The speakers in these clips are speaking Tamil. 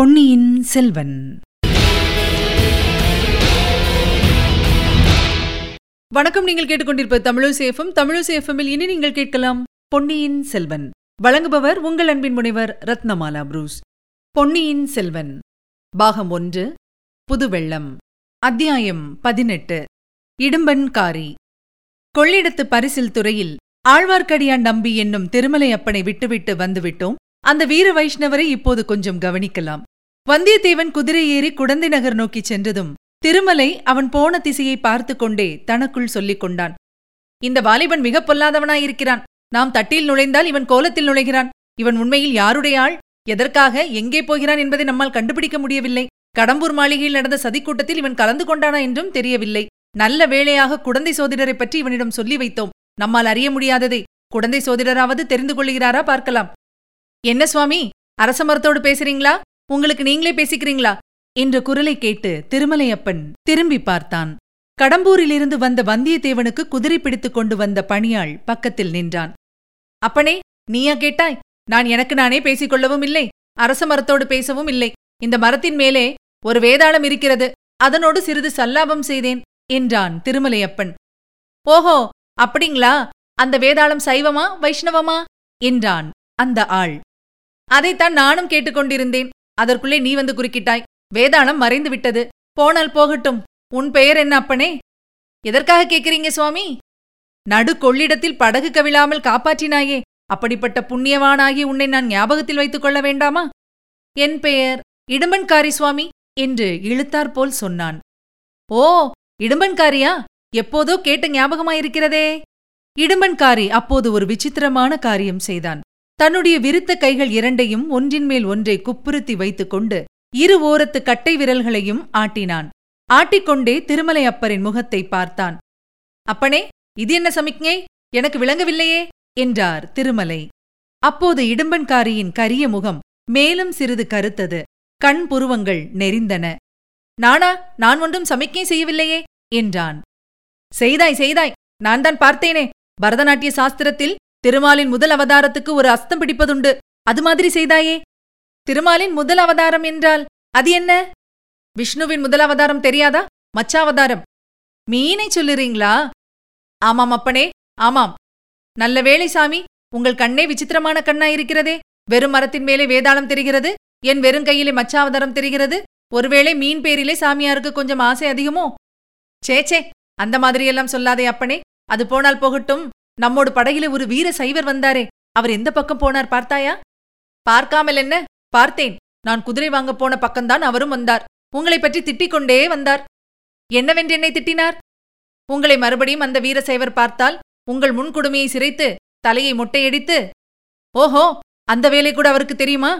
பொன்னியின் செல்வன். வணக்கம் நீங்கள் கேட்டுக்கொண்டிருப்ப தமிழசேஃபம் தமிழசேஃபமில் இனி நீங்கள் கேட்கலாம் பொன்னியின் செல்வன். வழங்குபவர் உங்கள் அன்பின் முனைவர் ரத்னமாலா புரூஸ். பொன்னியின் செல்வன். பாகம் ஒன்று புதுவெள்ளம். அத்தியாயம் பதினெட்டு இடும்பன்காரி கொள்ளிடத்து பரிசில் துறையில் ஆழ்வார்க்கடியான் நம்பி என்னும் திருமலை அப்பனை விட்டுவிட்டு வந்துவிட்டோம். அந்த வீர வைஷ்ணவரை இப்போது கொஞ்சம் கவனிக்கலாம். வந்தியத்தேவன் குதிரை ஏறி குடந்தை நகர் நோக்கிச் சென்றதும் திருமலை அவன் போன திசையை பார்த்து கொண்டே தனக்குள் சொல்லிக் கொண்டான். இந்த வாலிபன் மிகப் பொல்லாதவனாயிருக்கிறான். நாம் தட்டில் நுழைந்தால் இவன் கோலத்தில் நுழைகிறான். இவன் உண்மையில் யாருடைய ஆள்? எதற்காக? எங்கே போகிறான் என்பதை நம்மால் கண்டுபிடிக்க முடியவில்லை. கடம்பூர் மாளிகையில் நடந்த சதிக்கூட்டத்தில் இவன் கலந்து கொண்டானா என்றும் தெரியவில்லை. நல்ல வேளையாக குடந்தை சோதிடரைப் பற்றி இவனிடம் சொல்லி வைத்தோம். நம்மால் அறிய முடியாததை. குடந்தை சோதிடராவது தெரிந்து கொள்கிறாரா பார்க்கலாம். என்ன சுவாமி? அரச மரத்தோடு பேசுறீங்களா? உங்களுக்கு நீங்களே பேசிக்கிறீங்களா? என்ற குரலை கேட்டு திருமலையப்பன் திரும்பி பார்த்தான். கடம்பூரிலிருந்து வந்த வந்தியத்தேவனுக்கு குதிரை பிடித்துக் கொண்டு வந்த பணியாள் பக்கத்தில் நின்றான். அப்பனே நீயா கேட்டாய்? நான் எனக்கு நானே பேசிக்கொள்ளவும் இல்லை அரச மரத்தோடு பேசவும் இல்லை. இந்த மரத்தின் மேலே ஒரு வேதாளம் இருக்கிறது அதனோடு சிறிது சல்லாபம் செய்தேன் என்றான் திருமலையப்பன். ஓஹோ அப்படிங்களா? அந்த வேதாளம் சைவமா வைஷ்ணவமா? என்றான் அந்த ஆள். அதைத்தான் நானும் கேட்டுக்கொண்டிருந்தேன் அதற்குள்ளே நீ வந்து குறுக்கிட்டாய். வேதாளம் மறைந்து விட்டது. போனால் போகட்டும். உன் பெயர் என்ன அப்பனே? எதற்காக கேட்கிறீங்க சுவாமி? நடு கொள்ளிடத்தில் படகு கவிழாமல் காப்பாற்றினாயே. அப்படிப்பட்ட புண்ணியவானாகி உன்னை நான் ஞாபகத்தில் வைத்துக் கொள்ள வேண்டாமா? என் பெயர் இடும்பன்காரி சுவாமி என்று இழுத்தாற்போல் சொன்னான். ஓ இடும்பன்காரியா? எப்போதோ கேட்ட ஞாபகமாயிருக்கிறதே. இடும்பன்காரி அப்போது ஒரு விசித்திரமான காரியம் செய்தான். தன்னுடைய விருத்த கைகள் இரண்டையும் ஒன்றின் மேல் ஒன்றை குப்புறுத்தி வைத்துக் கொண்டு இரு ஓரத்து கட்டை விரல்களையும் ஆட்டினான். ஆட்டிக்கொண்டே திருமலை அப்பரின் முகத்தை பார்த்தான். அப்பனே இது என்ன சமிக்ஞை? எனக்கு விளங்கவில்லையே என்றார் திருமலை. அப்போது இடும்பன்காரியின் கரிய முகம் மேலும் சிறிது கருத்தது. கண் புருவங்கள் நெறிந்தன நானா? நான் ஒன்றும் சமிக்ஞை செய்யவில்லையே என்றான். செய்தாய் செய்தாய் நான் தான் பார்த்தேனே. பரதநாட்டிய சாஸ்திரத்தில் திருமாலின் முதல் அவதாரத்துக்கு ஒரு அஸ்தம் பிடிப்பதுண்டு. அது மாதிரி செய்தாயே. திருமாலின் முதல் அவதாரம் என்றால் அது என்ன? விஷ்ணுவின் முதல் அவதாரம் தெரியாதா? மச்சாவதாரம். மீனை சொல்லுறீங்களா? ஆமாம் அப்பனே ஆமாம். நல்ல வேளை சாமி உங்கள் கண்ணே விசித்திரமான கண்ணா இருக்கிறதே. வெறும் மரத்தின் மேலே வேதாளம் தெரிகிறது? என் வெறும் கையிலே மச்சாவதாரம் தெரிகிறது? ஒருவேளை மீன் பேரிலே சாமியாருக்கு கொஞ்சம் ஆசை அதிகமோ? சேச்சே அந்த மாதிரியெல்லாம் சொல்லாதே அப்பனே. அது போனால் போகட்டும். நம்மோடு படகில ஒரு வீர சைவர் வந்தாரே. அவர் எந்த பக்கம் போனார் பார்த்தாயா? பார்க்காமல் என்ன? பார்த்தேன். நான் குதிரை வாங்க போன பக்கம்தான் அவரும் வந்தார். உங்களைப் பற்றி திட்டிக் கொண்டே வந்தார். என்னவென்று என்னை திட்டினார்? உங்களை மறுபடியும் அந்த வீரசைவர் பார்த்தால் உங்கள் முன்குடுமையை சிரைத்து தலையை மொட்டையடித்து. ஓஹோ அந்த வேலை கூட அவருக்கு தெரியுமா?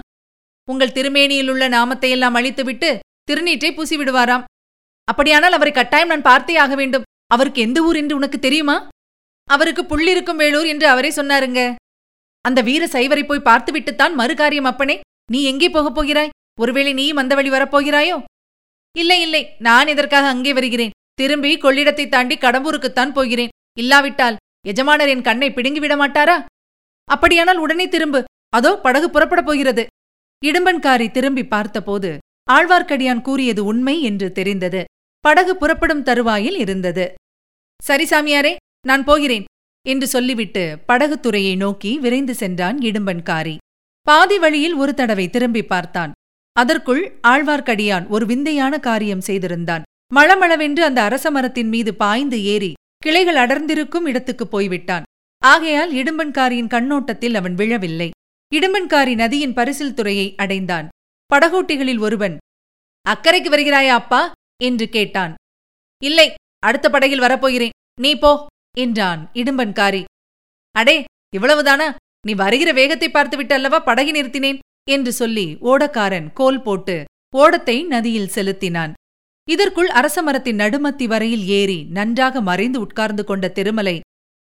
உங்கள் திருமேனியிலுள்ள நாமத்தையெல்லாம் அழித்துவிட்டு திருநீற்றை பூசி விடுவாராம் அப்படியானால் அவரை கட்டாயம் நான் பார்த்தே ஆக வேண்டும். அவருக்கு எந்த ஊர் என்று உனக்கு தெரியுமா? அவருக்கு புள்ளிருக்கும் வேலூர் என்று அவரே சொன்னாருங்க. அந்த வீர சைவரை போய் பார்த்துவிட்டுத்தான் மறுகாரியம் அப்பனே. நீ எங்கே போகப் போகிறாய்? ஒருவேளை நீயும் அந்த வழி வரப்போகிறாயோ இல்லை இல்லை. நான் எதற்காக அங்கே வருகிறேன்? திரும்பி கொள்ளிடத்தை தாண்டி கடம்பூருக்குத்தான் போகிறேன். இல்லாவிட்டால் எஜமானர் என் கண்ணை பிடுங்கி விட மாட்டாரா? அப்படியானால் உடனே திரும்பு. அதோ படகு புறப்படப் போகிறது. இடும்பன்காரி திரும்பி பார்த்தபோது ஆழ்வார்க்கடியான் கூறியது உண்மை என்று தெரிந்தது. படகு புறப்படும் தருவாயில் இருந்தது. சரி சாமியாரே நான் போகிறேன் என்று சொல்லிவிட்டு படகுத்துறையை நோக்கி விரைந்து சென்றான் இடும்பன்காரி. பாதி வழியில் ஒரு தடவை திரும்பி பார்த்தான். அதற்குள் ஆழ்வார்க்கடியான் ஒரு விந்தையான காரியம் செய்திருந்தான். மளமளவென்று அந்த அரச மரத்தின் மீது பாய்ந்து ஏறி கிளைகள் அடர்ந்திருக்கும் இடத்துக்குப் போய்விட்டான். ஆகையால் இடும்பன்காரியின் கண்ணோட்டத்தில் அவன் விழவில்லை. இடும்பன்காரி நதியின் பரிசில் துறையை அடைந்தான். படகோட்டிகளில் ஒருவன் அக்கறைக்கு வருகிறாயா அப்பா? என்று கேட்டான். இல்லை அடுத்த படகில் வரப்போகிறேன். நீ போ. என்றான் இடும்பன்காரி. அடே இவ்வளவுதானா? நீ வருகிற வேகத்தை பார்த்துவிட்டு அல்லவா படகி நிறுத்தினேன்? என்று சொல்லி ஓடக்காரன் கோல் போட்டு ஓடத்தை நதியில் செலுத்தினான். இதற்குள் அரச மரத்தின் நடுமத்தி வரையில் ஏறி நன்றாக மறைந்து உட்கார்ந்து கொண்ட திருமலை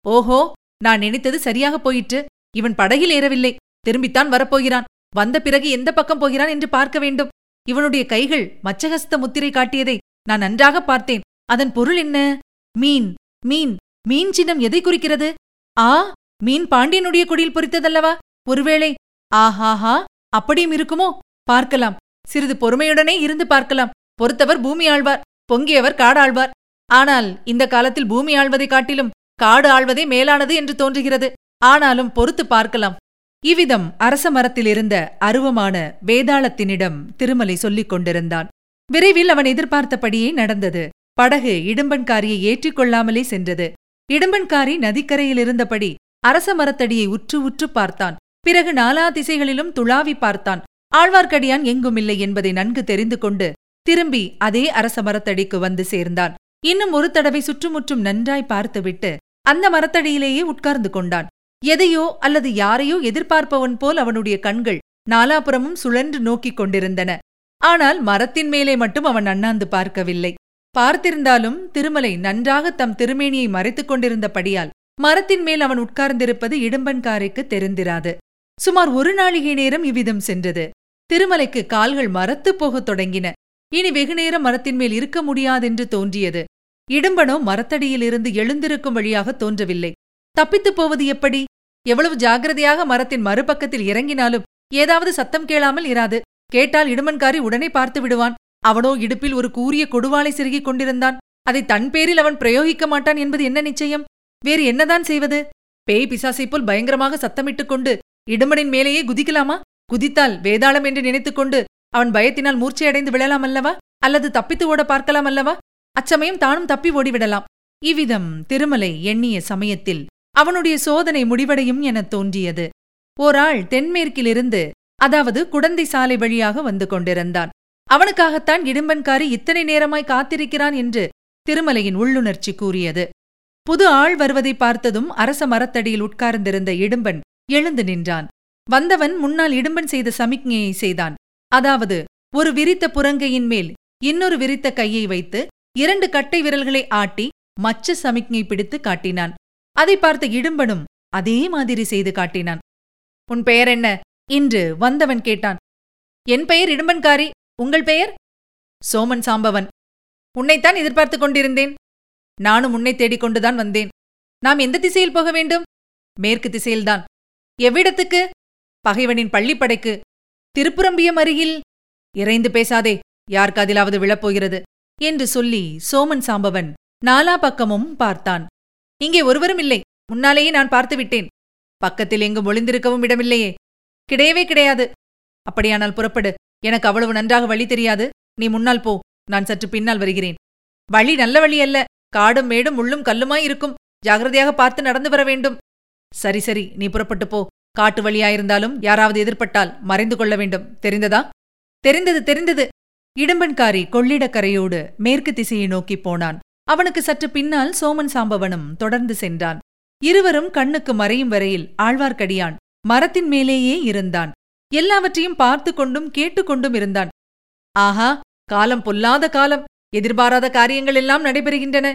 ஓஹோ நான் நினைத்தது சரியாக போயிற்று. இவன் படகில் ஏறவில்லை. திரும்பித்தான் வரப்போகிறான். வந்த பிறகு எந்த பக்கம் போகிறான் என்று பார்க்க வேண்டும். இவனுடைய கைகள் மச்சகஸ்த முத்திரை காட்டியதை நான் நன்றாக பார்த்தேன். அதன் பொருள் என்ன? மீன் மீன் மீன் சின்னம் எதை குறிக்கிறது? ஆ மீன் பாண்டியனுடைய குடியில் பொறித்ததல்லவா? ஒருவேளை ஆஹாஹா அப்படியும் இருக்குமோ? பார்க்கலாம். சிறிது பொறுமையுடனே இருந்து பார்க்கலாம். பொறுத்தவர் பூமி ஆழ்வார் பொங்கியவர் காடாழ்வார் ஆனால் இந்த காலத்தில் பூமி ஆழ்வதை காட்டிலும் காடு ஆழ்வதே மேலானது என்று தோன்றுகிறது. ஆனாலும் பொறுத்து பார்க்கலாம். இவ்விதம் அரச மரத்திலிருந்த அருவமான வேதாளத்தினிடம் திருமலை சொல்லிக் கொண்டிருந்தான். விரைவில் அவன் எதிர்பார்த்தபடியே நடந்தது. படகு இடும்பன்காரியை ஏற்றிக்கொள்ளாமலே சென்றது. இடும்பன்காரி நதிக்கரையில் இருந்தபடி அரச மரத்தடியை உற்று உற்று பார்த்தான். பிறகு நாலா திசைகளிலும் துளாவி பார்த்தான். ஆழ்வார்க்கடியான் எங்குமில்லை என்பதை நன்கு தெரிந்து கொண்டு திரும்பி அதே அரச மரத்தடிக்கு வந்து சேர்ந்தான். இன்னும் ஒரு தடவை சுற்றுமுற்றும் நன்றாய் பார்த்துவிட்டு அந்த மரத்தடியிலேயே உட்கார்ந்து கொண்டான். எதையோ அல்லது யாரையோ எதிர்பார்ப்பவன் போல் அவனுடைய கண்கள் நாலாபுறமும் சுழன்று நோக்கிக் கொண்டிருந்தன. ஆனால் மரத்தின் மேலே மட்டும் அவன் அண்ணாந்து பார்க்கவில்லை. பார்த்திருந்தாலும் திருமலை நன்றாக தம் திருமேனியை மறைத்துக் கொண்டிருந்தபடியால் மரத்தின் மேல் அவன் உட்கார்ந்திருப்பது இடும்பன்காரைக்கு தெரிந்திராது. சுமார் ஒரு நாழிகை நேரம் இவ்விதம் சென்றது. திருமலைக்கு கால்கள் மரத்து போகத் தொடங்கின. இனி வெகுநேரம் மரத்தின் மேல் இருக்க முடியாதென்று தோன்றியது. இடும்பனோ மரத்தடியிலிருந்து எழுந்திருக்கும் வழியாக தோன்றவில்லை. தப்பித்துப் போவது எப்படி? எவ்வளவு ஜாகிரதையாக மரத்தின் மறுபக்கத்தில் இறங்கினாலும் ஏதாவது சத்தம் கேளாமல் இராது. கேட்டால் இடுமன்காரி உடனே பார்த்து விடுவான். அவனோ இடுப்பில் ஒரு கூரிய கொடுவாளை சிறுகிக் கொண்டிருந்தான். அதை தன் பேரில் அவன் பிரயோகிக்க மாட்டான் என்பது என்ன நிச்சயம்? வேறு என்னதான் செய்வது? பேய் பிசாசை போல் பயங்கரமாக சத்தமிட்டுக் கொண்டு இடுமனின் மேலேயே குதிக்கலாமா? குதித்தால் வேதாளம் என்று நினைத்துக்கொண்டு அவன் பயத்தினால் மூர்ச்சையடைந்து விழலாம் அல்லவா? அல்லது தப்பித்து ஓட பார்க்கலாம் அல்லவா? அச்சமயம் தானும் தப்பி ஓடிவிடலாம். இவ்விதம் திருமலை எண்ணிய சமயத்தில் அவனுடைய சோதனை முடிவடையும் எனத் தோன்றியது. ஓராள் தென்மேற்கிலிருந்து அதாவது குடந்தை சாலை வழியாக வந்து கொண்டிருந்தான். அவனுக்காகத்தான் இடும்பன்காரி இத்தனை நேரமாய் காத்திருக்கிறான் என்று திருமலையின் உள்ளுணர்ச்சி கூறியது. புது ஆள் வருவதை பார்த்ததும் அரச மரத்தடியில் உட்கார்ந்திருந்த இடும்பன் எழுந்து நின்றான். வந்தவன் முன்னால் இடும்பன் செய்த சமிக்ஞையை செய்தான். அதாவது ஒரு விரித்த புறங்கையின் மேல் இன்னொரு விரித்த கையை வைத்து இரண்டு கட்டை விரல்களை ஆட்டி மச்ச சமிக்ஞை பிடித்து காட்டினான். அதை பார்த்த இடும்பனும் அதே மாதிரி செய்து காட்டினான். உன் பெயர் என்ன? இன்று வந்தவன் கேட்டான். என் பெயர் இடும்பன்காரி. உங்கள் பெயர்? சோமன் சாம்பவன். உன்னைத்தான் எதிர்பார்த்துக் கொண்டிருந்தேன். நானும் உன்னை தேடிக் கொண்டுதான் வந்தேன். நாம் எந்த திசையில் போக வேண்டும்? மேற்கு திசையில்தான். எவ்விடத்துக்கு? பகைவனின் பள்ளிப்படைக்கு. திருப்புரம்பியம் அருகில். இறைந்து பேசாதே யார் காதிலாவது விழப்போகிறது? என்று சொல்லி சோமன் சாம்பவன் நாலா பக்கமும் பார்த்தான். இங்கே ஒருவரும் இல்லை. முன்னாலேயே நான் பார்த்துவிட்டேன். பக்கத்தில் எங்கும் ஒளிந்திருக்கவும் இடமில்லையே. கிடையவே கிடையாது. அப்படியானால் புறப்படு. எனக்கு அவ்வளவு நன்றாக வழி தெரியாது. நீ முன்னால் போ. நான் சற்று பின்னால் வருகிறேன். வழி நல்ல வழி அல்ல. காடும் மேடும் முள்ளும் கல்லுமாய் இருக்கும். ஜாகிரதையாக பார்த்து நடந்து வர வேண்டும். சரி சரி. நீ புறப்பட்டு போ. காட்டு வழியாயிருந்தாலும் யாராவது எதிர்பட்டால் மறைந்து கொள்ள வேண்டும். தெரிந்ததா? தெரிந்தது தெரிந்தது. இடும்பன்காரி கொள்ளிடக்கரையோடு மேற்கு திசையை நோக்கிப் போனான். அவனுக்கு சற்று பின்னால் சோமன் சாம்பவனும் தொடர்ந்து சென்றான். இருவரும் கண்ணுக்கு மறையும் வரையில் ஆழ்வார்க்கடியான் மரத்தின் மேலேயே இருந்தான். எல்லாவற்றையும் பார்த்து கொண்டும் கேட்டுக்கொண்டும் இருந்தான். ஆஹா காலம் பொல்லாத காலம். எதிர்பாராத காரியங்கள் எல்லாம் நடைபெறுகின்றன.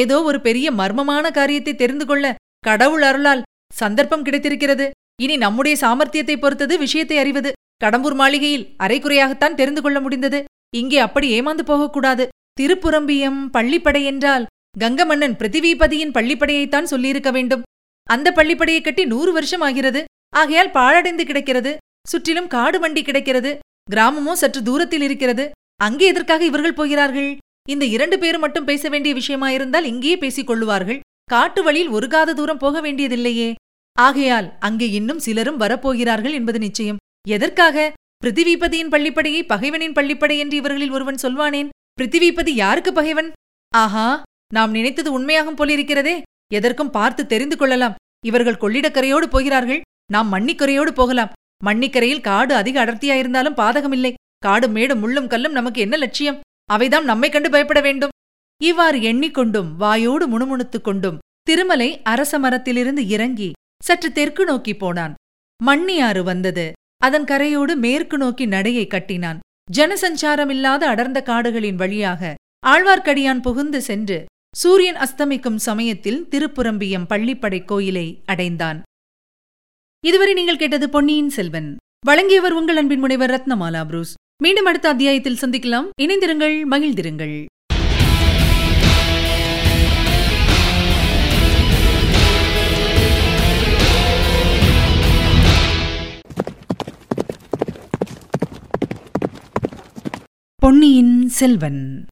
ஏதோ ஒரு பெரிய மர்மமான காரியத்தை தெரிந்து கொள்ள கடவுள் அருளால் சந்தர்ப்பம் கிடைத்திருக்கிறது. இனி நம்முடைய சாமர்த்தியத்தை பொறுத்தது விஷயத்தை அறிவது. கடம்பூர் மாளிகையில் அரைக்குறையாகத்தான் தெரிந்து கொள்ள முடிந்தது. இங்கே அப்படி ஏமாந்து போகக்கூடாது. திருப்புரம்பியம் பள்ளிப்படை என்றால் கங்கமன்னன் பிருத்திவிபதியின் பள்ளிப்படையைத்தான் சொல்லியிருக்க வேண்டும். அந்த பள்ளிப்படையை கட்டி நூறு வருஷம் ஆகிறது. ஆகையால் பாழடைந்து கிடக்கிறது. சுற்றிலும் காடு வண்டி கிடைக்கிறது. கிராமமும் சற்று தூரத்தில் இருக்கிறது. அங்கே எதற்காக இவர்கள் போகிறார்கள்? இந்த இரண்டு பேரும் மட்டும் பேச வேண்டிய விஷயமாயிருந்தால் இங்கேயே பேசிக் கொள்ளுவார்கள். காட்டு வழியில் ஒரு காத தூரம் போக வேண்டியதில்லையே. ஆகையால் அங்கே இன்னும் சிலரும் வரப்போகிறார்கள் என்பது நிச்சயம். எதற்காக? பிருத்திவிபதியின் பள்ளிப்படையை பகைவனின் பள்ளிப்படை என்று இவர்களில் ஒருவன் சொல்வானேன். பிருத்திவிபதி யாருக்கு பகைவன்? ஆஹா நாம் நினைத்தது உண்மையாகும் போலிருக்கிறதே. எதற்கும் பார்த்து தெரிந்து கொள்ளலாம். இவர்கள் கொள்ளிடக்கரையோடு போகிறார்கள். நாம் மன்னிக்கரையோடு போகலாம். மண்ணிக்கரையில் காடு அதிக அடர்த்தியாயிருந்தாலும் பாதகமில்லை. காடு மேடும் முள்ளும் கல்லும் நமக்கு என்ன லட்சியம்? அவைதாம் நம்மை கண்டு பயப்பட வேண்டும். இவ்வாறு எண்ணிக்கொண்டும் வாயோடு முணுமுணுத்துக் கொண்டும் திருமலை அரச மரத்திலிருந்து இறங்கி சற்று தெற்கு நோக்கி போனான். மண்ணியாறு வந்தது. அதன் கரையோடு மேற்கு நோக்கி நடையை கட்டினான். ஜனசஞ்சாரமில்லாத அடர்ந்த காடுகளின் வழியாக ஆழ்வார்க்கடியான் புகுந்து சென்று சூரியன் அஸ்தமிக்கும் சமயத்தில் திருப்புரம்பியம் பள்ளிப்படை கோயிலை அடைந்தான். இதுவரை நீங்கள் கேட்டது பொன்னியின் செல்வன். வழங்கியவர் உங்கள் அன்பின் முனைவர் ரத்னமாலா புரூஸ். மீண்டும் அடுத்த அத்தியாயத்தில் சந்திக்கலாம். இணைந்திருங்கள் மகிழ்ந்திருங்கள். பொன்னியின் செல்வன்.